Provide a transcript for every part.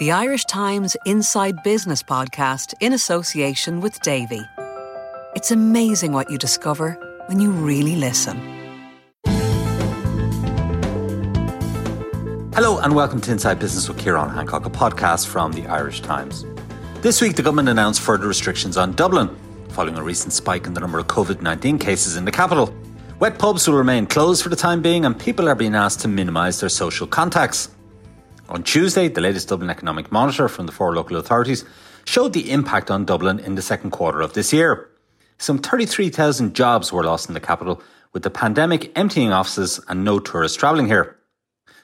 The Irish Times Inside Business podcast in association with Davy. It's amazing what you discover when you really listen. Hello and welcome to Inside Business with Ciarán Hancock, a podcast from the Irish Times. This week, the government announced further restrictions on Dublin following a recent spike in the number of COVID 19 cases in the capital. Wet pubs will remain closed for the time being, and people are being asked to minimise their social contacts. On Tuesday, the latest Dublin Economic Monitor from the four local authorities showed the impact on Dublin in the second quarter of this year. Some 33,000 jobs were lost in the capital, with the pandemic emptying offices and no tourists travelling here.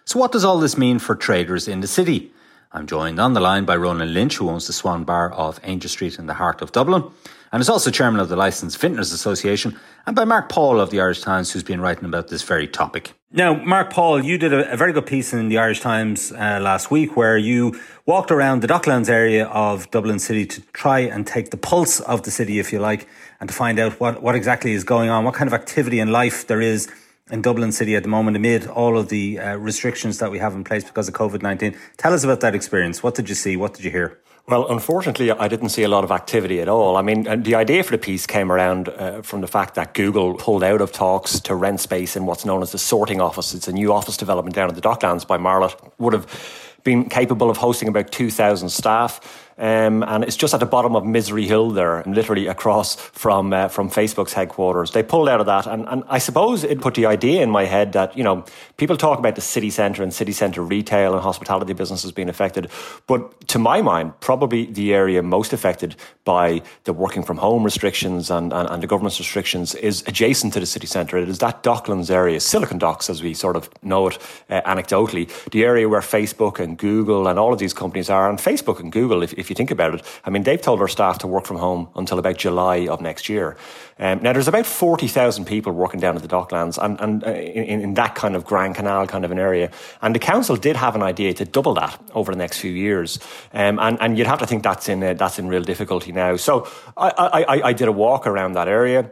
So, what does all this mean for traders in the city? I'm joined on the line by Ronan Lynch, who owns the Swan Bar of Aungier Street in the heart of Dublin, and is also chairman of the Licensed Vintners Association, and by Mark Paul of the Irish Times, who's been writing about this very topic. Now, Mark Paul, you did a, a very good piece in the Irish Times uh, last week where you walked around the Docklands area of Dublin City to try and take the pulse of the city, if you like, and to find out what, what exactly is going on, what kind of activity and life there is in Dublin City at the moment amid all of the uh, restrictions that we have in place because of COVID 19. Tell us about that experience. What did you see? What did you hear? Well, unfortunately, I didn't see a lot of activity at all. I mean, the idea for the piece came around uh, from the fact that Google pulled out of talks to rent space in what's known as the sorting office. It's a new office development down at the Docklands by Marlet. Would have been capable of hosting about 2,000 staff. Um, and it's just at the bottom of Misery Hill there, and literally across from uh, from Facebook's headquarters. They pulled out of that, and, and I suppose it put the idea in my head that you know people talk about the city centre and city centre retail and hospitality businesses being affected, but to my mind, probably the area most affected by the working from home restrictions and, and, and the government's restrictions is adjacent to the city centre. It is that Docklands area, Silicon Docks as we sort of know it uh, anecdotally, the area where Facebook and Google and all of these companies are, and Facebook and Google, if, if if you think about it, I mean, they've told their staff to work from home until about July of next year. Um, now, there's about 40,000 people working down at the Docklands and, and uh, in, in, that kind of Grand Canal kind of an area. And the council did have an idea to double that over the next few years. Um, and, and you'd have to think that's in, uh, that's in real difficulty now. So I, I, I did a walk around that area.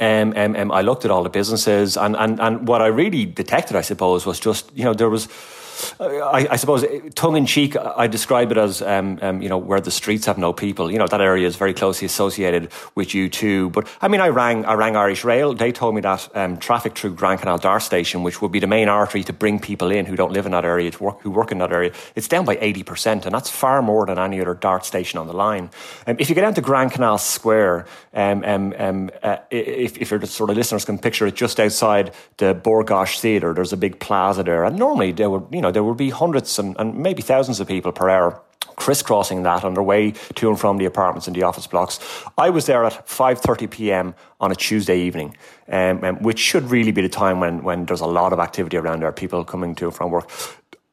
Um, um, um, I looked at all the businesses, and, and, and what I really detected, I suppose, was just, you know, there was I, I, suppose, tongue in cheek, I describe it as, um, um, you know, where the streets have no people. You know, that area is very closely associated with U2. But I mean, I rang, I rang Irish Rail. They told me that um, traffic through Grand Canal Dart Station, which would be the main artery to bring people in who don't live in that area, to work, who work in that area, it's down by 80%. And that's far more than any other Dart station on the line. Um, if you get down to Grand Canal Square, um, um, um, uh, if, if your sort of listeners can picture it just outside the Bord Gáis Theatre, there's a big plaza there. And normally there would, you know, there would be hundreds and, and maybe thousands of people per hour crisscrossing that on their way to and from the apartments and the office blocks. I was there at 5:30 p.m. on a Tuesday evening, um, um, which should really be the time when when there's a lot of activity around there, people coming to and from work.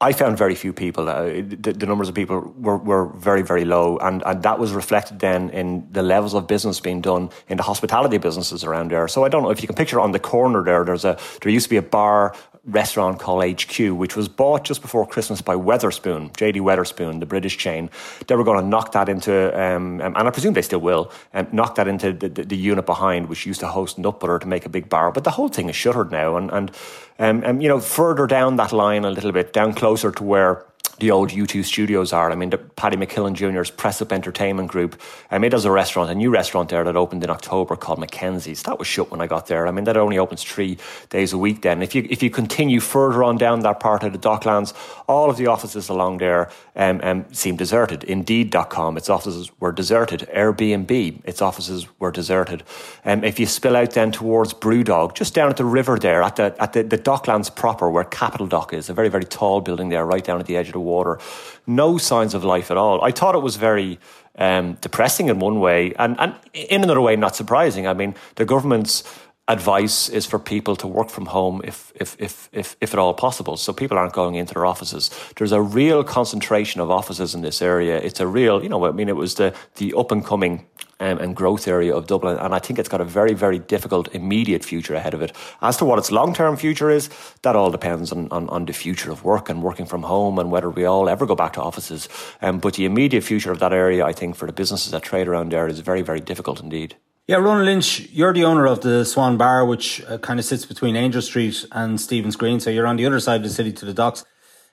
I found very few people. Uh, the, the, numbers of people were, were very, very low. And, and that was reflected then in the levels of business being done in the hospitality businesses around there. So I don't know if you can picture on the corner there, there's a, there used to be a bar restaurant called HQ, which was bought just before Christmas by Wetherspoon, JD Wetherspoon, the British chain. They were going to knock that into, um, um, and I presume they still will, um, knock that into the, the, the, unit behind, which used to host Nutbutter to make a big bar. But the whole thing is shuttered now. And, and um, um, you know, further down that line a little bit, down closer to where the old U2 studios are. I mean, the Paddy McKillen Jr.'s Press Up Entertainment Group. I mean, there's a restaurant, a new restaurant there that opened in October called Mackenzie's. That was shut when I got there. I mean, that only opens three days a week then. If you, if you continue further on down that part of the Docklands, all of the offices along there um, um, seem deserted. Indeed.com, its offices were deserted. Airbnb, its offices were deserted. Um, if you spill out then towards Brewdog, just down at the river there, at the, at the, the Docklands proper, where Capital Dock is, a very, very tall building there, right down at the edge of the water. No signs of life at all. I thought it was very um, depressing in one way, and, and in another way, not surprising. I mean, the government's advice is for people to work from home if, if, if, if, if at all possible. So people aren't going into their offices. There's a real concentration of offices in this area. It's a real, you know, I mean, it was the, the up and coming um, and growth area of Dublin. And I think it's got a very, very difficult immediate future ahead of it. As to what its long term future is, that all depends on, on, on, the future of work and working from home and whether we all ever go back to offices. Um, but the immediate future of that area, I think, for the businesses that trade around there is very, very difficult indeed. Yeah, Ronan Lynch, you're the owner of the Swan Bar, which uh, kind of sits between Aungier Street and Stephen's Green. So you're on the other side of the city to the docks.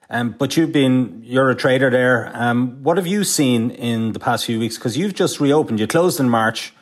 Um, but you've been, you're a trader there. Um, what have you seen in the past few weeks? Because you've just reopened. You closed in March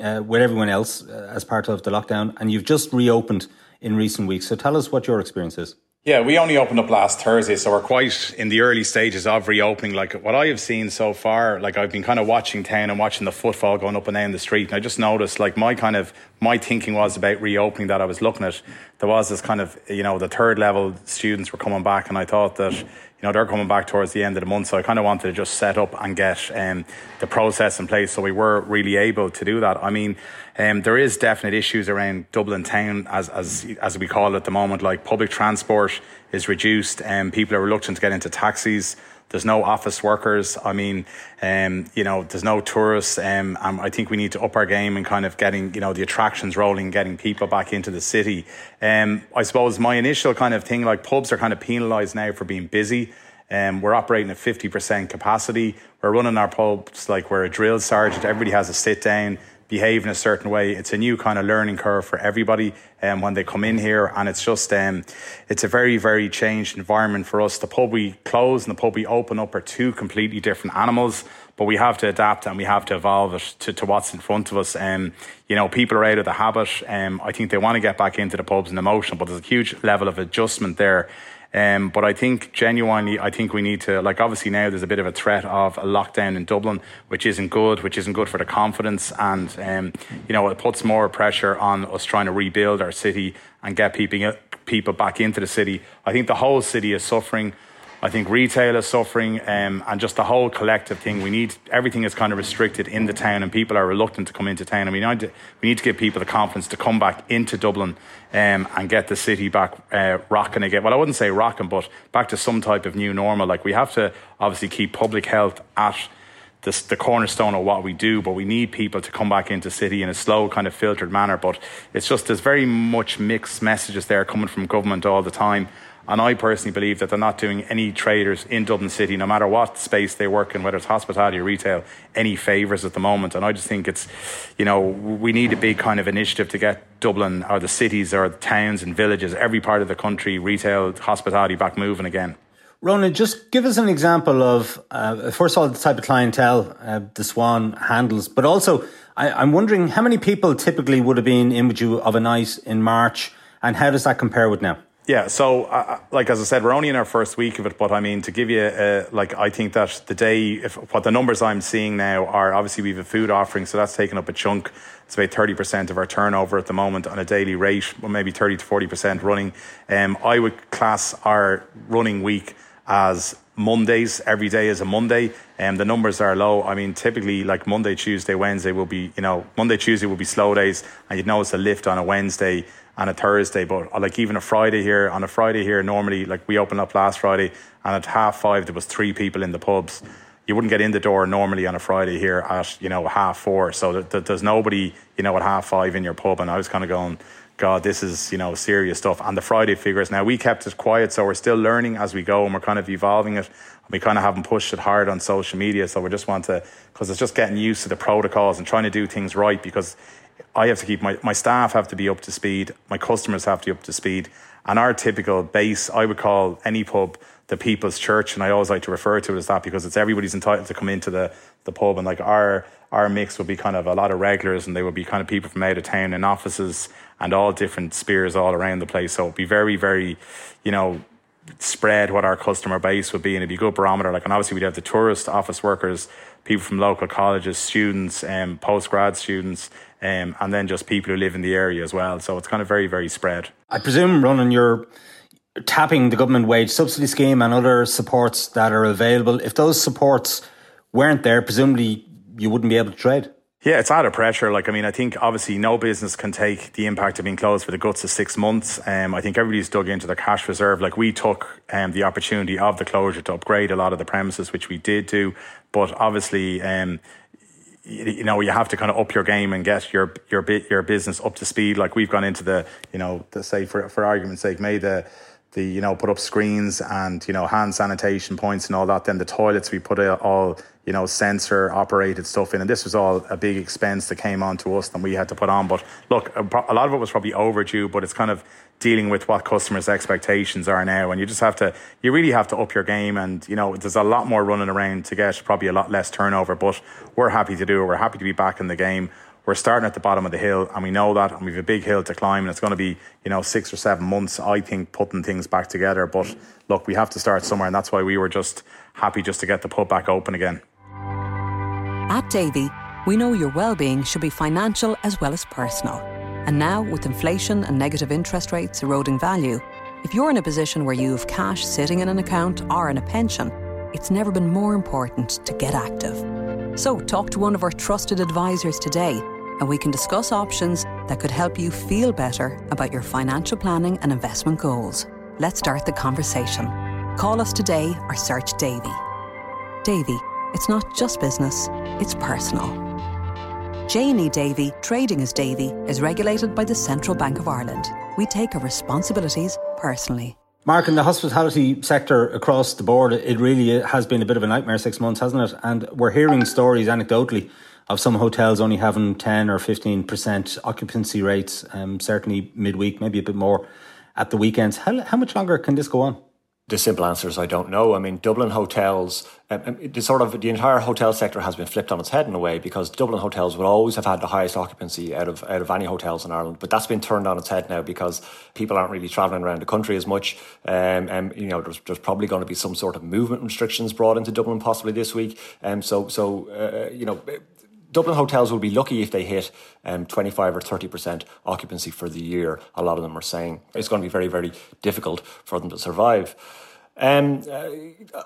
uh, with everyone else uh, as part of the lockdown, and you've just reopened in recent weeks. So tell us what your experience is. Yeah, we only opened up last Thursday, so we're quite in the early stages of reopening. Like what I have seen so far, like I've been kind of watching town and watching the footfall going up and down the street, and I just noticed like my kind of my thinking was about reopening that I was looking at. There was this kind of you know the third level students were coming back, and I thought that know, they're coming back towards the end of the month. So I kind of wanted to just set up and get um, the process in place. So we were really able to do that. I mean, um, there is definite issues around Dublin town, as, as, as we call it at the moment, like public transport is reduced and people are reluctant to get into taxis. There's no office workers. I mean, um, you know, there's no tourists. Um, I think we need to up our game and kind of getting, you know, the attractions rolling, getting people back into the city. Um, I suppose my initial kind of thing, like pubs are kind of penalised now for being busy. Um, we're operating at 50% capacity. We're running our pubs like we're a drill sergeant. Everybody has a sit down behave in a certain way. It's a new kind of learning curve for everybody um, when they come in here, and it's just um, it's a very very changed environment for us. The pub we close and the pub we open up are two completely different animals, but we have to adapt and we have to evolve it to, to what's in front of us. Um, you know, people are out of the habit. Um, I think they want to get back into the pubs and emotion, but there's a huge level of adjustment there. Um, but I think genuinely, I think we need to like obviously now there's a bit of a threat of a lockdown in Dublin, which isn't good, which isn't good for the confidence, and um, you know it puts more pressure on us trying to rebuild our city and get people people back into the city. I think the whole city is suffering. I think retail is suffering, um, and just the whole collective thing. We need everything is kind of restricted in the town, and people are reluctant to come into town. I mean, we need to give people the confidence to come back into Dublin um, and get the city back uh, rocking again. Well, I wouldn't say rocking, but back to some type of new normal. Like we have to obviously keep public health at the, the cornerstone of what we do, but we need people to come back into city in a slow, kind of filtered manner. But it's just there's very much mixed messages there coming from government all the time. And I personally believe that they're not doing any traders in Dublin City, no matter what space they work in, whether it's hospitality or retail, any favours at the moment. And I just think it's, you know, we need a big kind of initiative to get Dublin or the cities or the towns and villages, every part of the country, retail, hospitality back moving again. Ronan, just give us an example of, uh, first of all, the type of clientele uh, the Swan handles, but also I, am wondering how many people typically would have been in with you of a night in March, and how does that compare with now? Yeah, so uh, like as I said, we're only in our first week of it, but I mean to give you uh, like I think that the day, if what the numbers I'm seeing now are obviously we have a food offering, so that's taken up a chunk. It's about thirty percent of our turnover at the moment on a daily rate, or maybe thirty to forty percent running. Um, I would class our running week as Mondays. Every day is a Monday, and um, the numbers are low. I mean, typically like Monday, Tuesday, Wednesday will be you know Monday, Tuesday will be slow days, and you'd notice a lift on a Wednesday and a Thursday. But uh, like even a Friday here, on a Friday here, normally like we opened up last Friday and at half five there was three people in the pubs. You wouldn't get in the door normally on a Friday here at you know half four. So there's nobody you know at half five in your pub, and I was kind of going. God, this is you know serious stuff. And the Friday figures. Now we kept it quiet, so we're still learning as we go, and we're kind of evolving it. We kind of haven't pushed it hard on social media, so we just want to because it's just getting used to the protocols and trying to do things right. Because I have to keep my, my staff have to be up to speed, my customers have to be up to speed, And our typical base, I would call any pub the people's church, and I always like to refer to it as that because it's everybody's entitled to come into the the pub, and like our our mix would be kind of a lot of regulars, and they would be kind of people from out of town and offices and all different spheres all around the place. So it'd be very, very, you know, spread what our customer base would be, and it'd be a good barometer. Like, and obviously we'd have the tourist office workers, people from local colleges, students, um, post grad students, um, and then just people who live in the area as well. So it's kind of very, very spread. I presume, running your tapping the government wage subsidy scheme and other supports that are available. If those supports weren't there, presumably you wouldn't be able to trade. Yeah, it's out of pressure. Like, I mean, I think obviously no business can take the impact of being closed for the guts of six months. Um, I think everybody's dug into their cash reserve. Like, we took um, the opportunity of the closure to upgrade a lot of the premises, which we did do. But obviously, um, you know you have to kind of up your game and get your your your business up to speed like we've gone into the you know to say for for argument's sake made the the you know put up screens and you know hand sanitation points and all that. Then the toilets we put all you know sensor operated stuff in, and this was all a big expense that came on to us that we had to put on. But look, a lot of it was probably overdue, but it's kind of dealing with what customers' expectations are now, and you just have to you really have to up your game. And you know there's a lot more running around to get probably a lot less turnover, but we're happy to do it. We're happy to be back in the game we're starting at the bottom of the hill and we know that and we've a big hill to climb and it's going to be you know six or seven months i think putting things back together but look we have to start somewhere and that's why we were just happy just to get the pub back open again at davy we know your well-being should be financial as well as personal and now with inflation and negative interest rates eroding value if you're in a position where you have cash sitting in an account or in a pension it's never been more important to get active so talk to one of our trusted advisors today and we can discuss options that could help you feel better about your financial planning and investment goals. Let's start the conversation. Call us today or search Davy. Davy, it's not just business, it's personal. J&E Davy, trading as Davy, is regulated by the Central Bank of Ireland. We take our responsibilities personally. Mark, in the hospitality sector across the board, it really has been a bit of a nightmare six months, hasn't it? And we're hearing stories anecdotally of some hotels only having 10 or 15% occupancy rates, um, certainly midweek, maybe a bit more at the weekends. How, how much longer can this go on? The simple answer is I don't know. I mean, Dublin hotels, um, um, the sort of the entire hotel sector has been flipped on its head in a way because Dublin hotels would always have had the highest occupancy out of out of any hotels in Ireland, but that's been turned on its head now because people aren't really travelling around the country as much. Um, and you know, there's, there's probably going to be some sort of movement restrictions brought into Dublin possibly this week. Um, so so uh, you know Dublin hotels will be lucky if they hit um, 25 or 30% occupancy for the year. A lot of them are saying it's going to be very, very difficult for them to survive. Um,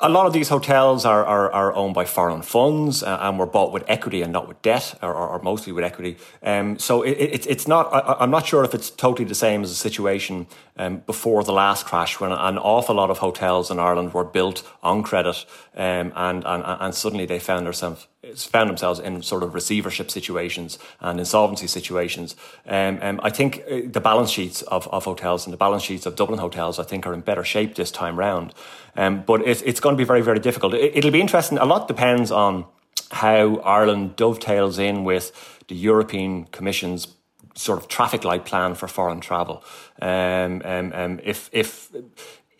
a lot of these hotels are, are, are owned by foreign funds uh, and were bought with equity and not with debt, or, or, or mostly with equity. Um, so it, it, it's not. I, am not sure if it's totally the same as the situation um, before the last crash, when an awful lot of hotels in Ireland were built on credit, um, and, and and suddenly they found themselves found themselves in sort of receivership situations and insolvency situations. Um, um, I think uh, the balance sheets of, of hotels and the balance sheets of Dublin hotels, I think, are in better shape this time round. Um, but it, it's going to be very, very difficult. It, it'll be interesting. A lot depends on how Ireland dovetails in with the European Commission's sort of traffic light plan for foreign travel. Um, um, um, if if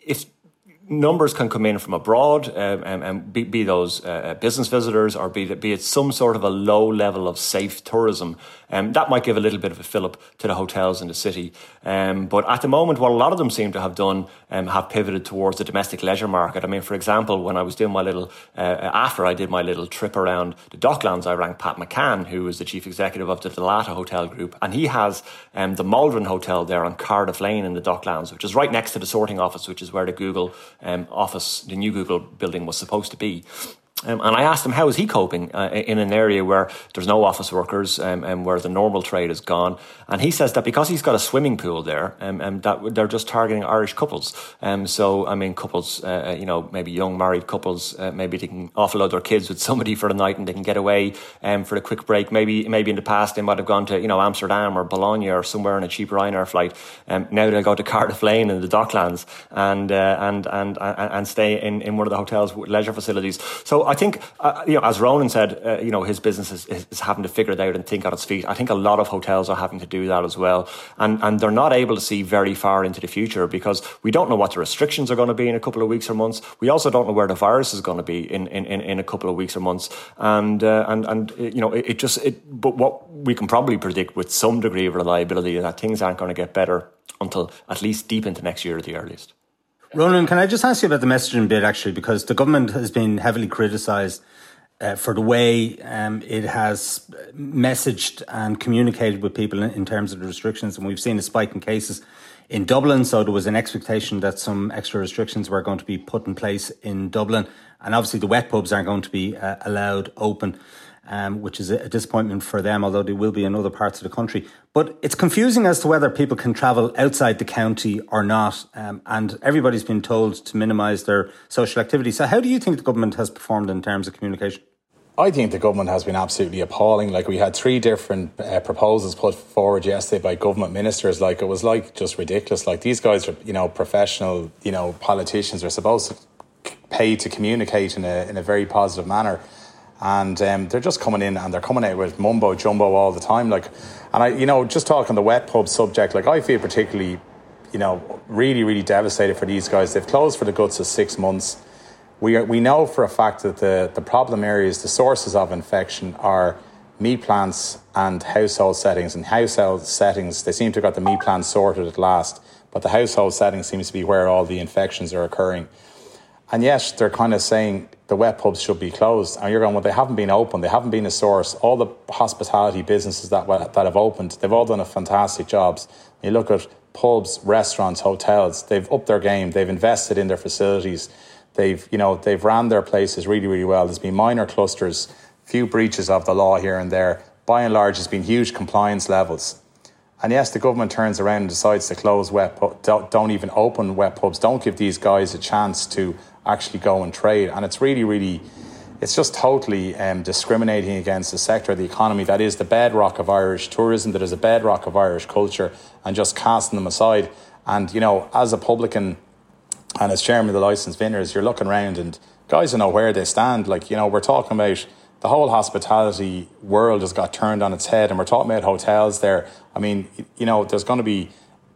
if numbers can come in from abroad, um, and, and be, be, those uh, uh, business visitors or be, be it some sort of a low level of safe tourism. Um, that might give a little bit of a fillip to the hotels in the city. Um, but at the moment, what a lot of them seem to have done um, have pivoted towards the domestic leisure market. I mean, for example, when I was doing my little, uh, after I did my little trip around the Docklands, I rang Pat McCann, who is the chief executive of the Dalata Hotel Group, and he has um, the Maldron Hotel there on Cardiff Lane in the Docklands, which is right next to the sorting office, which is where the Google um, office, the new Google building was supposed to be. Um, and I asked him how is he coping uh, in an area where there's no office workers um, and where the normal trade is gone. And he says that because he's got a swimming pool there, um, and that they're just targeting Irish couples. Um, so I mean, couples, uh, uh, you know, maybe young married couples, uh, maybe they can offload their kids with somebody for the night and they can get away um, for a quick break. Maybe maybe in the past they might have gone to you know Amsterdam or Bologna or somewhere on a cheap Ryanair flight. Um, now they'll go to Cardiff Lane in the Docklands and uh, and and and and stay in in one of the hotels with leisure facilities. So I think, uh, you know, as Ronan said, uh, you know, his business is, is, having to figure it out and think on its feet. I think a lot of hotels are having to do that as well. And, and they're not able to see very far into the future because we don't know what the restrictions are going to be in a couple of weeks or months. We also don't know where the virus is going to be in, in, in, a couple of weeks or months. And, uh, and, and, you know, it, it just, it, but what we can probably predict with some degree of reliability is that things aren't going to get better until at least deep into next year at the earliest. Ronan, can I just ask you about the messaging bit actually? Because the government has been heavily criticised uh, for the way um, it has messaged and communicated with people in, in, terms of the restrictions. And we've seen a spike in cases in Dublin. So there was an expectation that some extra restrictions were going to be put in place in Dublin. And obviously, the wet pubs aren't going to be uh, allowed open um, which is a disappointment for them, although they will be in other parts of the country. But it's confusing as to whether people can travel outside the county or not. Um, and everybody's been told to minimise their social activity. So, how do you think the government has performed in terms of communication? I think the government has been absolutely appalling. Like we had three different uh, proposals put forward yesterday by government ministers. Like it was like just ridiculous. Like these guys are, you know, professional, you know, politicians are supposed to pay to communicate in a in a very positive manner and um, they're just coming in and they're coming out with mumbo jumbo all the time. Like, and I, you know, just talking the wet pub subject, like I feel particularly, you know, really, really devastated for these guys. They've closed for the guts of six months. We are, we know for a fact that the the problem areas, the sources of infection, are meat plants and household settings. And household settings, they seem to have got the meat plants sorted at last, but the household setting seems to be where all the infections are occurring. And yes, they're kind of saying the wet pubs should be closed. And you're going, well, they haven't been open. They haven't been a source. All the hospitality businesses that, that have opened, they've all done a fantastic jobs. You look at pubs, restaurants, hotels, they've upped their game. They've invested in their facilities. They've, you know, they've ran their places really, really well. There's been minor clusters, few breaches of the law here and there. By and large, there's been huge compliance levels. And yes, the government turns around and decides to close wet pubs, don't, don't even open wet pubs, don't give these guys a chance to actually go and trade. And it's really, really, it's just totally um, discriminating against the sector of the economy that is the bedrock of Irish tourism, that is a bedrock of Irish culture, and just casting them aside. And, you know, as a publican and as chairman of the licensed vintners, you're looking around and guys don't know where they stand. Like, you know, we're talking about the whole hospitality world has got turned on its head, and we're talking about hotels there. I mean, you know, there's going to be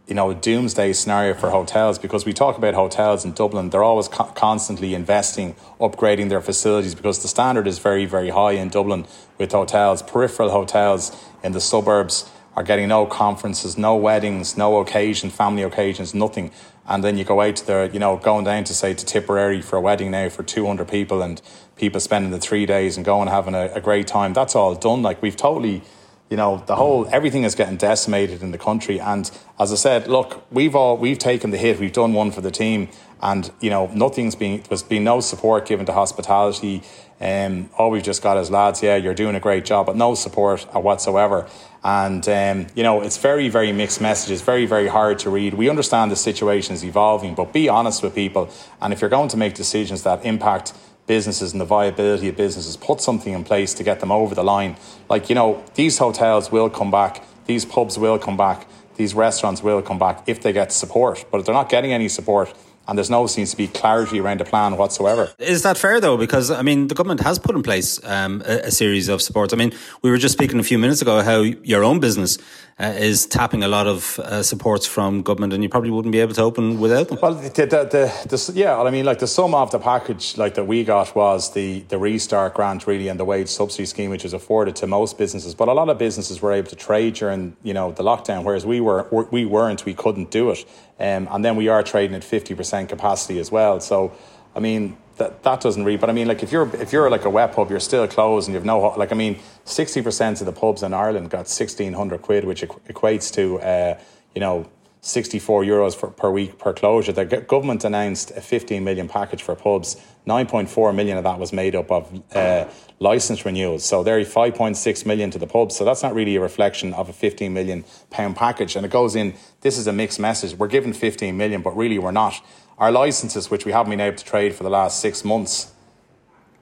you know, doomsday scenario for hotels because we talk about hotels in Dublin. They're always co- constantly investing, upgrading their facilities because the standard is very, very high in Dublin with hotels. Peripheral hotels in the suburbs are getting no conferences, no weddings, no occasion, family occasions, nothing. And then you go out to the, you know, going down to say to Tipperary for a wedding now for 200 people and people spending the three days and going having a, a great time. That's all done. Like we've totally you know the whole everything is getting decimated in the country. And as i said look we've all we've taken the hit. We've done one for the team. And you know nothing's been there's been no support given to hospitality. Um, all we've just got is lads yeah you're doing a great job but no support whatsoever. And um, you know it's very very mixed messages very very hard to read. We understand the situation is evolving but be honest with people. And if you're going to make decisions that impact businesses and the viability of businesses, put something in place to get them over the line. Like, you know, these hotels will come back, these pubs will come back, these restaurants will come back if they get support. But if they're not getting any support, and there's no seems to be clarity around the plan whatsoever. Is that fair though? Because I mean, the government has put in place um, a, a, series of supports. I mean, we were just speaking a few minutes ago how your own business uh, is tapping a lot of uh, supports from government, and you probably wouldn't be able to open without them. Well, the, the, the, yeah, I mean, like the sum of the package, like that we got was the the restart grant really, and the wage subsidy scheme, which is afforded to most businesses. But a lot of businesses were able to trade during you know the lockdown, whereas we were we weren't. We couldn't do it. Um, and then we are trading at 50% capacity as well. So, I mean, that, that doesn't read. But I mean, like if you're if you're like a wet pub, you're still closed and you've no like. I mean, sixty percent of the pubs in Ireland got sixteen hundred quid, which equates to uh, you know 64 euros for, per week per closure. The government announced a 15 million package for pubs. 9.4 million of that was made up of uh, license renewals. So there 5.6 million to the pubs. So that's not really a reflection of a 15 million pound package. And it goes in, this is a mixed message. We're given 15 million, but really we're not. Our licenses, which we haven't been able to trade for the last six months,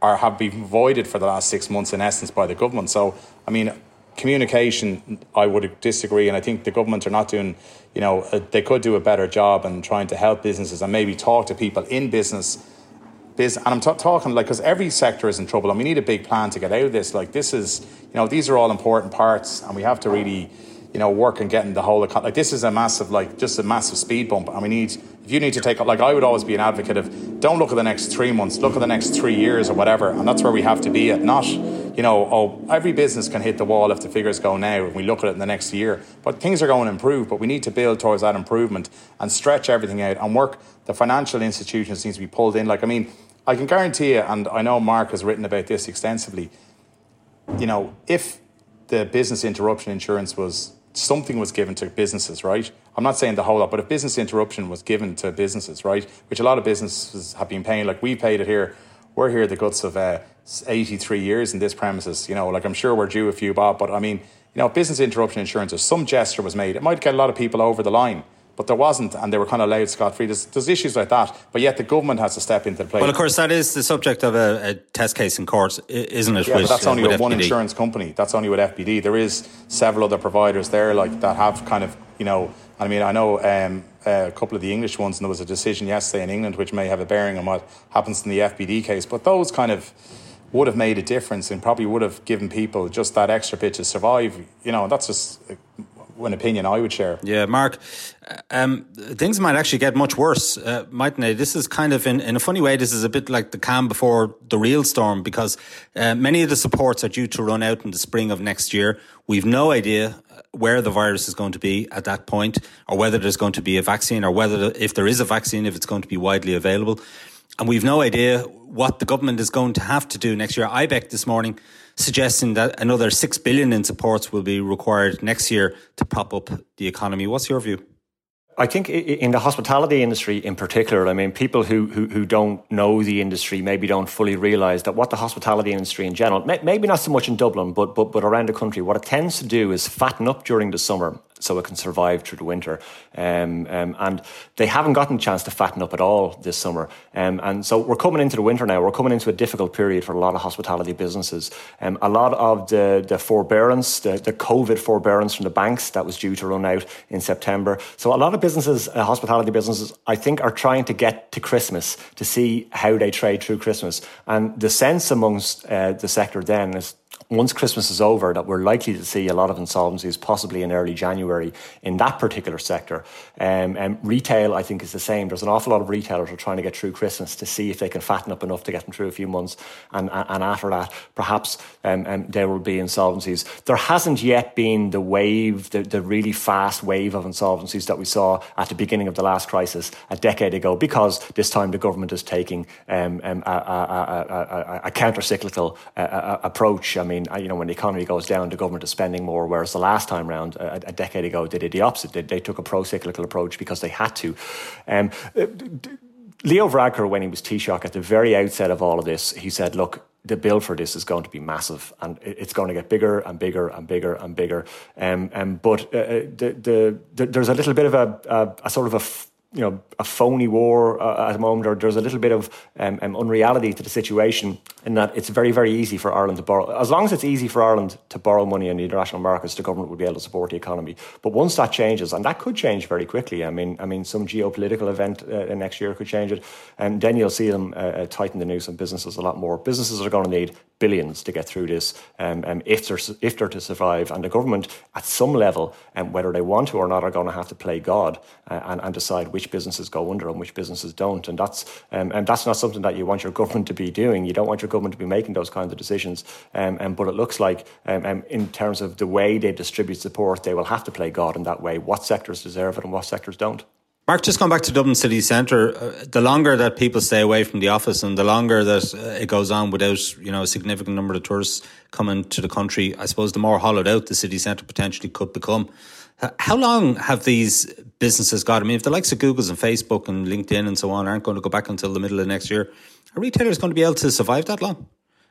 are have been voided for the last six months in essence by the government. So, I mean, communication, I would disagree, and I think the government are not doing. You know, uh, they could do a better job in trying to help businesses and maybe talk to people in business business, and I'm t- talking like because every sector is in trouble, and we need a big plan to get out of this. Like this is, you know, these are all important parts, and we have to really, you know, work on getting the whole economy like this is a massive like just a massive speed bump, and we need if you need to take like I would always be an advocate of don't look at the next three months, look at the next three years or whatever, and that's where we have to be at. Not you know, oh, every business can hit the wall if the figures go now, and we look at it in the next year. But things are going to improve, but we need to build towards that improvement and stretch everything out and work. The financial institutions needs to be pulled in. Like I mean, I can guarantee you, and I know Mark has written about this extensively. You know, if the business interruption insurance was something was given to businesses, right? I'm not saying the whole lot, but if business interruption was given to businesses, right, which a lot of businesses have been paying, like we paid it here, we're here the guts of uh, 83 years in this premises, you know, like I'm sure we're due a few bob, but I mean, you know, business interruption insurance, if some gesture was made, it might get a lot of people over the line but there wasn't, and they were kind of allowed scot free. There's, there's, issues like that, but yet the government has to step into the play. Well, of course, that is the subject of a, a test case in court, isn't it? Yeah, with, but that's only uh, with, one insurance company. That's only with FBD. There is several other providers there, like that have kind of, you know. I mean, I know um, a couple of the English ones, and there was a decision yesterday in England which may have a bearing on what happens in the FBD case. But those kind of would have made a difference and probably would have given people just that extra bit to survive. You know, that's just an opinion I would share. Yeah, Mark, um, things might actually get much worse, uh, mightn't they? This is kind of, in, in a funny way, this is a bit like the calm before the real storm because uh, many of the supports are due to run out in the spring of next year. We've no idea uh, where the virus is going to be at that point or whether there's going to be a vaccine or whether, if there is a vaccine, if it's going to be widely available. And we've no idea what the government is going to have to do next year. IBEC this morning suggesting that another 6 billion in supports will be required next year to prop up the economy. What's your view? I think in the hospitality industry in particular, I mean, people who, who, who don't know the industry maybe don't fully realise that what the hospitality industry in general, maybe not so much in Dublin, but, but, but around the country, what it tends to do is fatten up during the summer so it can survive through the winter. Um, um, and they haven't gotten a chance to fatten up at all this summer. Um, and so we're coming into the winter now. We're coming into a difficult period for a lot of hospitality businesses. Um, a lot of the, the forbearance, the, the COVID forbearance from the banks that was due to run out in September. So a lot of businesses, uh, hospitality businesses, I think are trying to get to Christmas to see how they trade through Christmas. And the sense amongst uh, the sector then is once Christmas is over, that we're likely to see a lot of insolvencies, possibly in early January, in that particular sector. Um, and retail, I think, is the same. There's an awful lot of retailers who are trying to get through Christmas to see if they can fatten up enough to get them through a few months. And, and after that, perhaps um, um, there will be insolvencies. There hasn't yet been the wave, the, the really fast wave of insolvencies that we saw at the beginning of the last crisis a decade ago, because this time the government is taking um, um, a, a, a, a counter cyclical uh, approach. I mean, mean, you know, when the economy goes down, the government is spending more, whereas the last time round, a, a decade ago, they did the opposite. They, they took a pro-cyclical approach because they had to. Um, Leo Varadkar, when he was Taoiseach at the very outset of all of this, he said, look, the bill for this is going to be massive and it's going to get bigger and bigger and bigger and bigger. Um, um, but uh, uh the, the, the, there's a little bit of a, a, a sort of a you know a phony war uh, at the moment, or there's a little bit of um, um, unreality to the situation in that it's very very easy for Ireland to borrow. As long as it's easy for Ireland to borrow money in the international markets, the government will be able to support the economy. But once that changes, and that could change very quickly. I mean, I mean, some geopolitical event uh, next year could change it, and then you'll see them uh, uh tighten the noose on businesses a lot more. Businesses are going to need billions to get through this um, um, if they're if they're to survive, and the government at some level, um, whether they want to or not, are going to have to play God uh, and, and decide which which businesses go under and which businesses don't. And that's um, and that's not something that you want your government to be doing. You don't want your government to be making those kinds of decisions. Um, um, but it looks like, um, um, in terms of the way they distribute support, they will have to play God in that way. What sectors deserve it and what sectors don't. Mark, just going back to Dublin city centre, uh, the longer that people stay away from the office and the longer that uh, it goes on without, you know, a significant number of tourists coming to the country, I suppose the more hollowed out the city centre potentially could become. How long have these businesses got? I mean, if the likes of Google's and Facebook and LinkedIn and so on aren't going to go back until the middle of next year, are retailers going to be able to survive that long?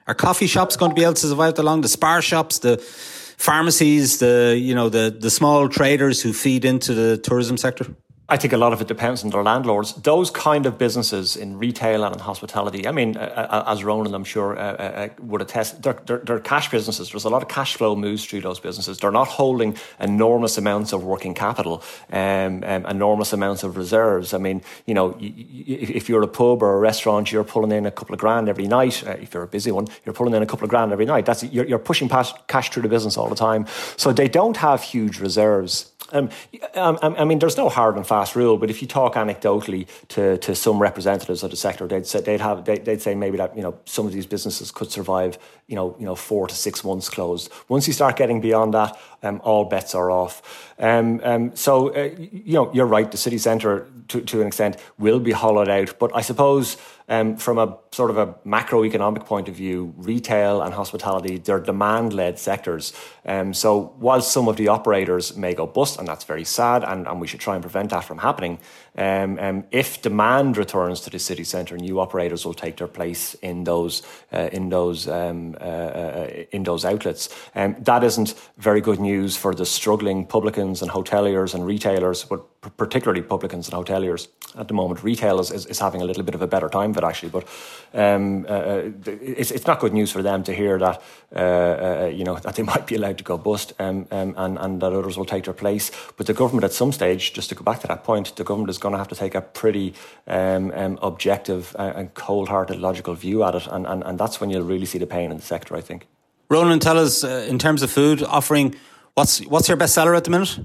Are coffee shops going to be able to survive that long? The spar shops, the pharmacies, the you know the the small traders who feed into the tourism sector. I think a lot of it depends on their landlords. Those kind of businesses in retail and in hospitality, I mean, uh, as Ronan, I'm sure, uh, uh, uh, would attest, they're, they're, they're, cash businesses. There's a lot of cash flow moves through those businesses. They're not holding enormous amounts of working capital, um, um, enormous amounts of reserves. I mean, you know, if you're a pub or a restaurant, you're pulling in a couple of grand every night. Uh, if you're a busy one, you're pulling in a couple of grand every night. That's you're, you're pushing past cash through the business all the time. So they don't have huge reserves. Um, um, um, I mean, there's no hard and fast rule, but if you talk anecdotally to, to some representatives of the sector, they'd say they'd have they'd, they'd say maybe that you know some of these businesses could survive you know you know four to six months closed. Once you start getting beyond that, um, all bets are off. Um, um, so uh, you know you're right. The city centre to, to an extent will be hollowed out, but I suppose um, from a sort of a macroeconomic point of view, retail and hospitality, they're demand led sectors. Um, so, while some of the operators may go bust, and that's very sad, and, and we should try and prevent that from happening, um, um, if demand returns to the city centre, new operators will take their place in those uh, in those um, uh, uh, in those outlets. Um, that isn't very good news for the struggling publicans and hoteliers and retailers, but particularly publicans and hoteliers at the moment. Retail is, is, is, having a little bit of a better time of it actually, but um, uh, uh, it's, it's not good news for them to hear that uh, uh, you know that they might be allowed to go bust um, um, and, and that others will take their place. But the government at some stage, just to go back to that point, the government is going to have to take a pretty um, um, objective and cold-hearted, logical view at it, and, and, and that's when you'll really see the pain in the sector, I think. Ronan, tell us uh, in terms of food offering, what's what's your best seller at the minute?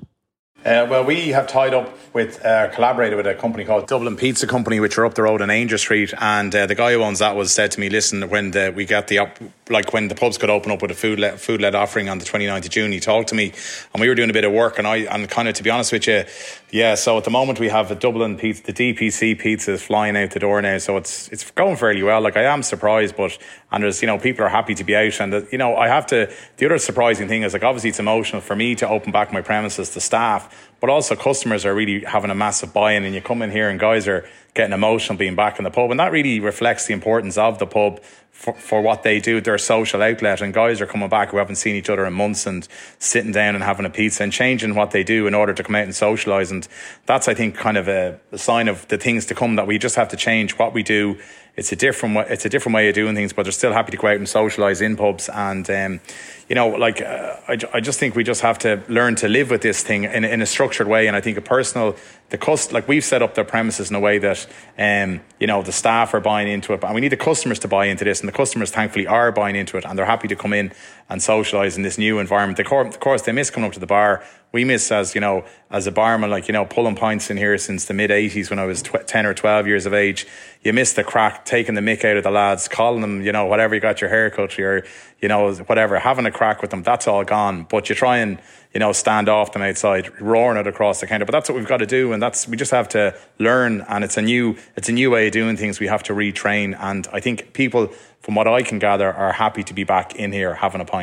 Uh, well, we have tied up with, uh, collaborated with a company called Dublin Pizza Company, which are up the road on Aungier Street. And uh, the guy who owns that was said to me, listen, when the, we got the, op- like when the pubs could open up with a food le- food led offering on the 29th of June, he talked to me and we were doing a bit of work. And I, and kind of to be honest with you, yeah, so at the moment we have a Dublin pizza, the DPC pizza is flying out the door now. So it's, it's going fairly well. Like I am surprised, but, and there's, you know, people are happy to be out. And, the, you know, I have to, the other surprising thing is like obviously it's emotional for me to open back my premises to staff but also customers are really having a massive buy-in and you come in here and guys are getting emotional being back in the pub and that really reflects the importance of the pub for, for what they do their social outlet and guys are coming back who haven't seen each other in months and sitting down and having a pizza and changing what they do in order to come out and socialize and that's i think kind of a, a sign of the things to come that we just have to change what we do it's a different way, it's a different way of doing things, but they're still happy to go out and socialise in pubs. And um, you know, like uh, I, I just think we just have to learn to live with this thing in, in a structured way. And I think a personal, the cost, like we've set up the premises in a way that um, you know the staff are buying into it, and we need the customers to buy into this. And the customers, thankfully, are buying into it, and they're happy to come in and socialise in this new environment. Of course, they miss coming up to the bar. We miss as you know as a barman like you know pulling pints in here since the mid 80s when I was tw- 10 or 12 years of age. You miss the crack taking the mick out of the lads calling them you know whatever you got your haircut or you know whatever having a crack with them that's all gone. But you try and you know stand off them outside roaring it across the counter. But that's what we've got to do and that's we just have to learn and it's a new it's a new way of doing things. We have to retrain and I think people from what I can gather are happy to be back in here having a pint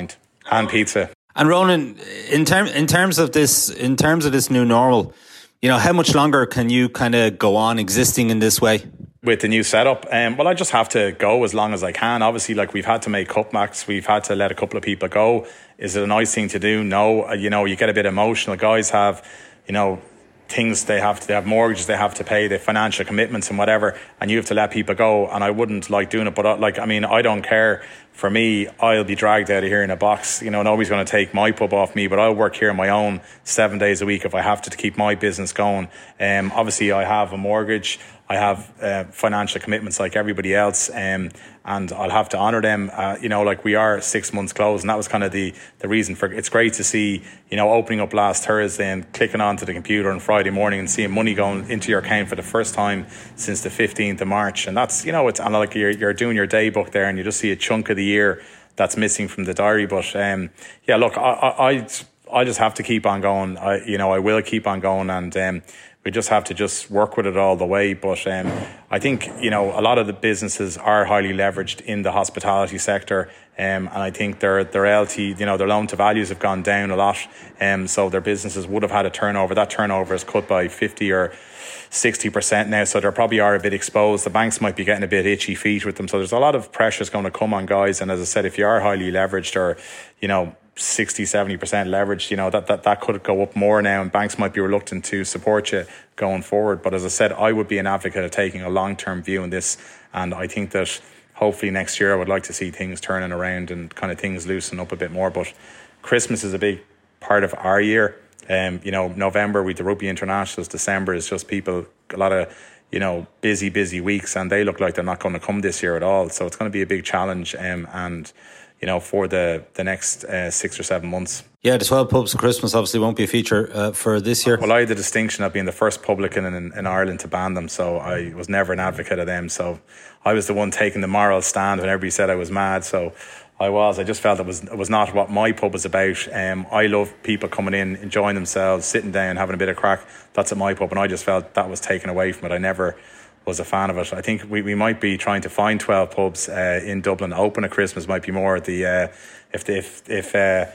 and pizza and Ronan, in term in terms of this in terms of this new normal, you know, how much longer can you kind of go on existing in this way? With the new setup, um, well, I just have to go as long as I can. Obviously, like we've had to make cutbacks, we've had to let a couple of people go. Is it a nice thing to do? No. Uh, you know, you get a bit emotional. Guys have, you know, things they have to they have mortgages they have to pay their financial commitments and whatever and you have to let people go and I wouldn't like doing it but uh, like I mean I don't care for me I'll be dragged out of here in a box you know nobody's going to take my pub off me but I'll work here on my own seven days a week if I have to to keep my business going um obviously I have a mortgage I have uh, financial commitments like everybody else, um, and I'll have to honour them. Uh, you know, like we are six months closed, and that was kind of the the reason for. It's great to see you know opening up last Thursday and clicking onto the computer on Friday morning and seeing money going into your account for the first time since the fifteenth of March, and that's you know it's and like you're you're doing your day book there, and you just see a chunk of the year that's missing from the diary. But um, yeah, look, I, I I I just have to keep on going. I you know I will keep on going, and um, we just have to just work with it all the way. But um, I think you know a lot of the businesses are highly leveraged in the hospitality sector, um, and I think their their LT, you know, their loan to values have gone down a lot, um, so their businesses would have had a turnover. That turnover is cut by fifty or. 60% now, so they probably are a bit exposed. The banks might be getting a bit itchy feet with them. So there's a lot of pressures going to come on guys. And as I said, if you are highly leveraged or, you know, 60, 70% leveraged, you know, that, that, that could go up more now and banks might be reluctant to support you going forward. But as I said, I would be an advocate of taking a long term view in this. And I think that hopefully next year I would like to see things turning around and kind of things loosen up a bit more. But Christmas is a big part of our year. Um, you know, November with the rugby internationals, December is just people, a lot of, you know, busy, busy weeks, and they look like they're not going to come this year at all. So it's going to be a big challenge. Um, and you know, for the the next uh, six or seven months. Yeah, the 12 pubs at Christmas obviously won't be a feature uh, for this year. Well, I had the distinction of being the first publican in, in, Ireland to ban them, so I was never an advocate of them. So I was the one taking the moral stand when everybody said I was mad. So I was. I just felt it was it was not what my pub was about. Um, I love people coming in, enjoying themselves, sitting down, having a bit of crack. That's at my pub, and I just felt that was taken away from it. I never was a fan of it. I think we, we might be trying to find 12 pubs uh, in Dublin open at Christmas might be more the uh, if the, if if uh,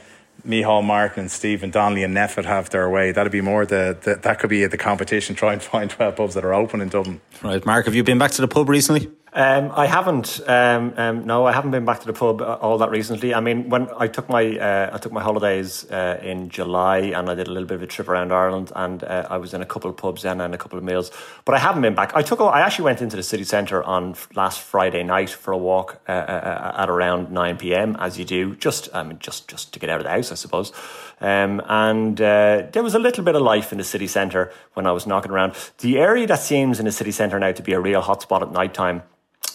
Micheál Martin and Stephen Donnelly and NPHET have their way. That'd be more the, the that could be the competition. Try and find 12 pubs that are open in Dublin. Right, Mark, have you been back to the pub recently? Um, I haven't. Um, um, no, I haven't been back to the pub uh, all that recently. I mean, when I took my uh, I took my holidays uh, in July, and I did a little bit of a trip around Ireland, and uh, I was in a couple of pubs and a couple of meals. But I haven't been back. I took. I actually went into the city centre on last Friday night for a walk uh, uh, at around nine p.m. As you do, just I mean, just just to get out of the house, I suppose. Um, and there was a little bit of life in the city centre when I was knocking around. The area that seems in the city centre now to be a real hotspot at night time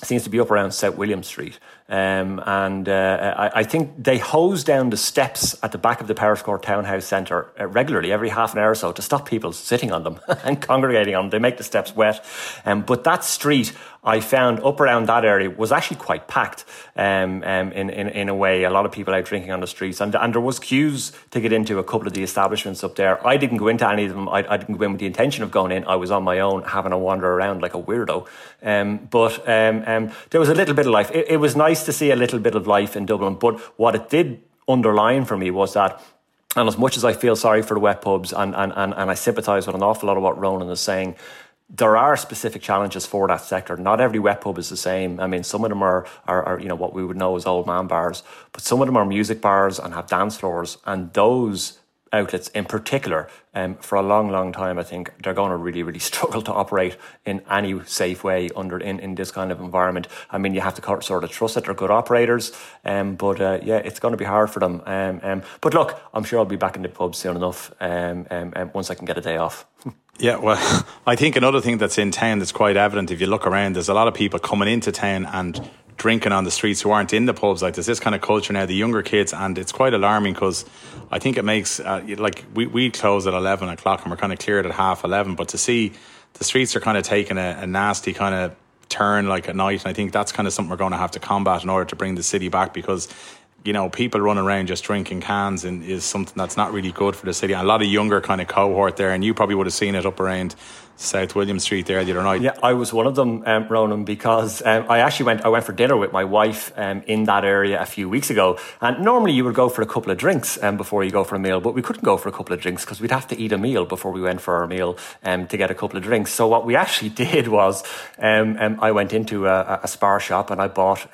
seems to be up around South William Street. Um, and uh, I, I, think they hose down the steps at the back of the Powerscourt Townhouse Centre uh, regularly, every half an hour or so, to stop people sitting on them and congregating on them. They make the steps wet. Um, but that street, I found up around that area was actually quite packed um, um, in, in, in a way. A lot of people out drinking on the streets. And, and there was queues to get into a couple of the establishments up there. I didn't go into any of them. I, I didn't go in with the intention of going in. I was on my own, having a wander around like a weirdo. Um, but um, um, there was a little bit of life. It, it was nice to see a little bit of life in Dublin. But what it did underline for me was that and as much as I feel sorry for the wet pubs and, and, and, and I sympathise with an awful lot of what Ronan is saying, there are specific challenges for that sector. Not every wet pub is the same. I mean, some of them are, are, are, you know, what we would know as old man bars, but some of them are music bars and have dance floors. And those outlets in particular, um, for a long, long time, I think they're going to really, really struggle to operate in any safe way under in, in this kind of environment. I mean, you have to sort of trust that they're good operators, um, but uh, yeah, it's going to be hard for them. Um, um, but look, I'm sure I'll be back in the pub soon enough um, um, once I can get a day off. Yeah, well, I think another thing that's in town that's quite evident if you look around, there's a lot of people coming into town and drinking on the streets who aren't in the pubs. Like there's this kind of culture now, the younger kids, and it's quite alarming because I think it makes uh, like we we close at eleven o'clock and we're kind of cleared at half eleven, but to see the streets are kind of taking a, a nasty kind of turn like at night, and I think that's kind of something we're going to have to combat in order to bring the city back because you know, people running around just drinking cans and is something that's not really good for the city. A lot of younger kind of cohort there, and you probably would have seen it up around South William Street there the other night. Yeah, I was one of them, um, Ronan, because um, I actually went. I went for dinner with my wife um, in that area a few weeks ago. And normally you would go for a couple of drinks um, before you go for a meal, but we couldn't go for a couple of drinks because we'd have to eat a meal before we went for our meal um, to get a couple of drinks. So what we actually did was, um, I went into a, a, spar shop and I bought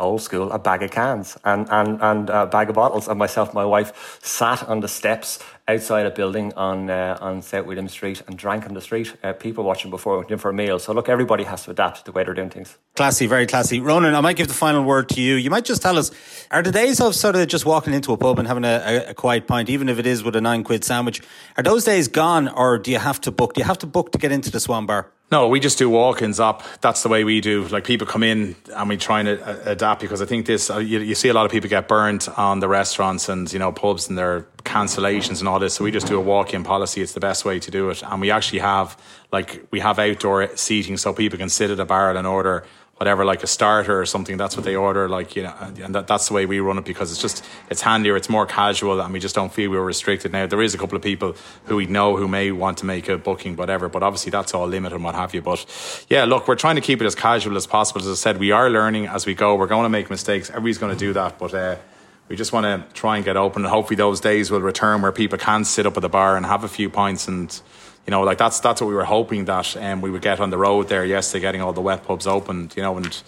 old school a bag of cans and and and a bag of bottles. And myself, and my wife sat on the steps outside a building on uh, on South William Street and drank on the street. Uh, people watching before went in for a meal. So look, everybody has to adapt to the way they're doing things. Classy, very classy. Ronan, I might give the final word to you. You might just tell us: Are the days of sort of just walking into a pub and having a, a, a quiet pint, even if it is with a nine quid sandwich, are those days gone, or do you have to book? Do you have to book to get into the Swan Bar? No, we just do walk-ins up. That's the way we do. Like people come in and we try to uh, adapt because I think this. Uh, you, you, see a lot of people get burnt on the restaurants and you know pubs and their cancellations and all this. So we just do a walk-in policy. It's the best way to do it, and we actually have like we have outdoor seating so people can sit at a bar and order whatever, like a starter or something. That's what they order, like you know, and that, that's the way we run it because it's just it's handier, it's more casual, and we just don't feel we're restricted. Now there is a couple of people who we know who may want to make a booking, whatever, but obviously that's all limited and what have you. But yeah, look, we're trying to keep it as casual as possible. As I said, we are learning as we go. We're going to make mistakes. Everybody's going to do that, but. Uh, we just want to try and get open, and hopefully those days will return where people can sit up at the bar and have a few pints and you know, like that's that's what we were hoping that um, we would get on the road there yesterday, getting all the wet pubs opened, you know, and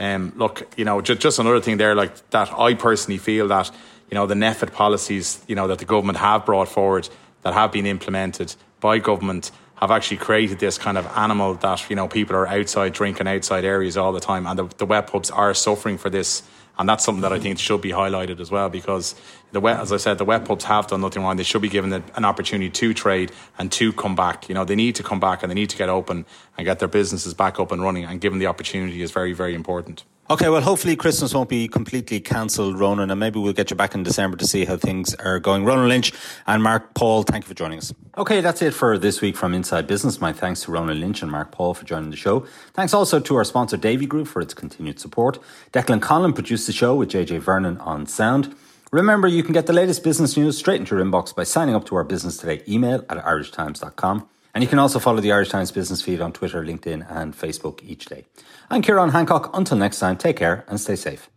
Um, look, you know, just, just another thing there, like that I personally feel that, you know, the NPHET policies, you know, that the government have brought forward that have been implemented by government have actually created this kind of animal that, you know, people are outside drinking outside areas all the time. And the, the wet pubs are suffering for this and that's something that I think should be highlighted as well because the wet, as I said, the wet pubs have done nothing wrong. They should be given an opportunity to trade and to come back. You know, they need to come back and they need to get open and get their businesses back up and running. And given the opportunity is very, very important. Okay, well, hopefully Christmas won't be completely cancelled, Ronan, and maybe we'll get you back in December to see how things are going. Ronan Lynch and Mark Paul, thank you for joining us. Okay, that's it for this week from Inside Business. My thanks to Ronan Lynch and Mark Paul for joining the show. Thanks also to our sponsor, Davy Group, for its continued support. Declan Conlon produced the show with JJ Vernon on sound. Remember, you can get the latest business news straight into your inbox by signing up to our Business Today email at irishtimes.com. And you can also follow the Irish Times business feed on Twitter, LinkedIn, and Facebook each day. I'm Ciarán Hancock. Until next time, take care and stay safe.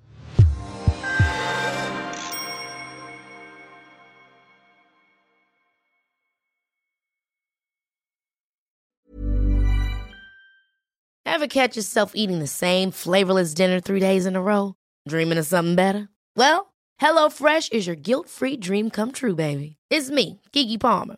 Ever catch yourself eating the same flavorless dinner three days in a row? Dreaming of something better? Well, HelloFresh is your guilt free dream come true, baby. It's me, Keke Palmer.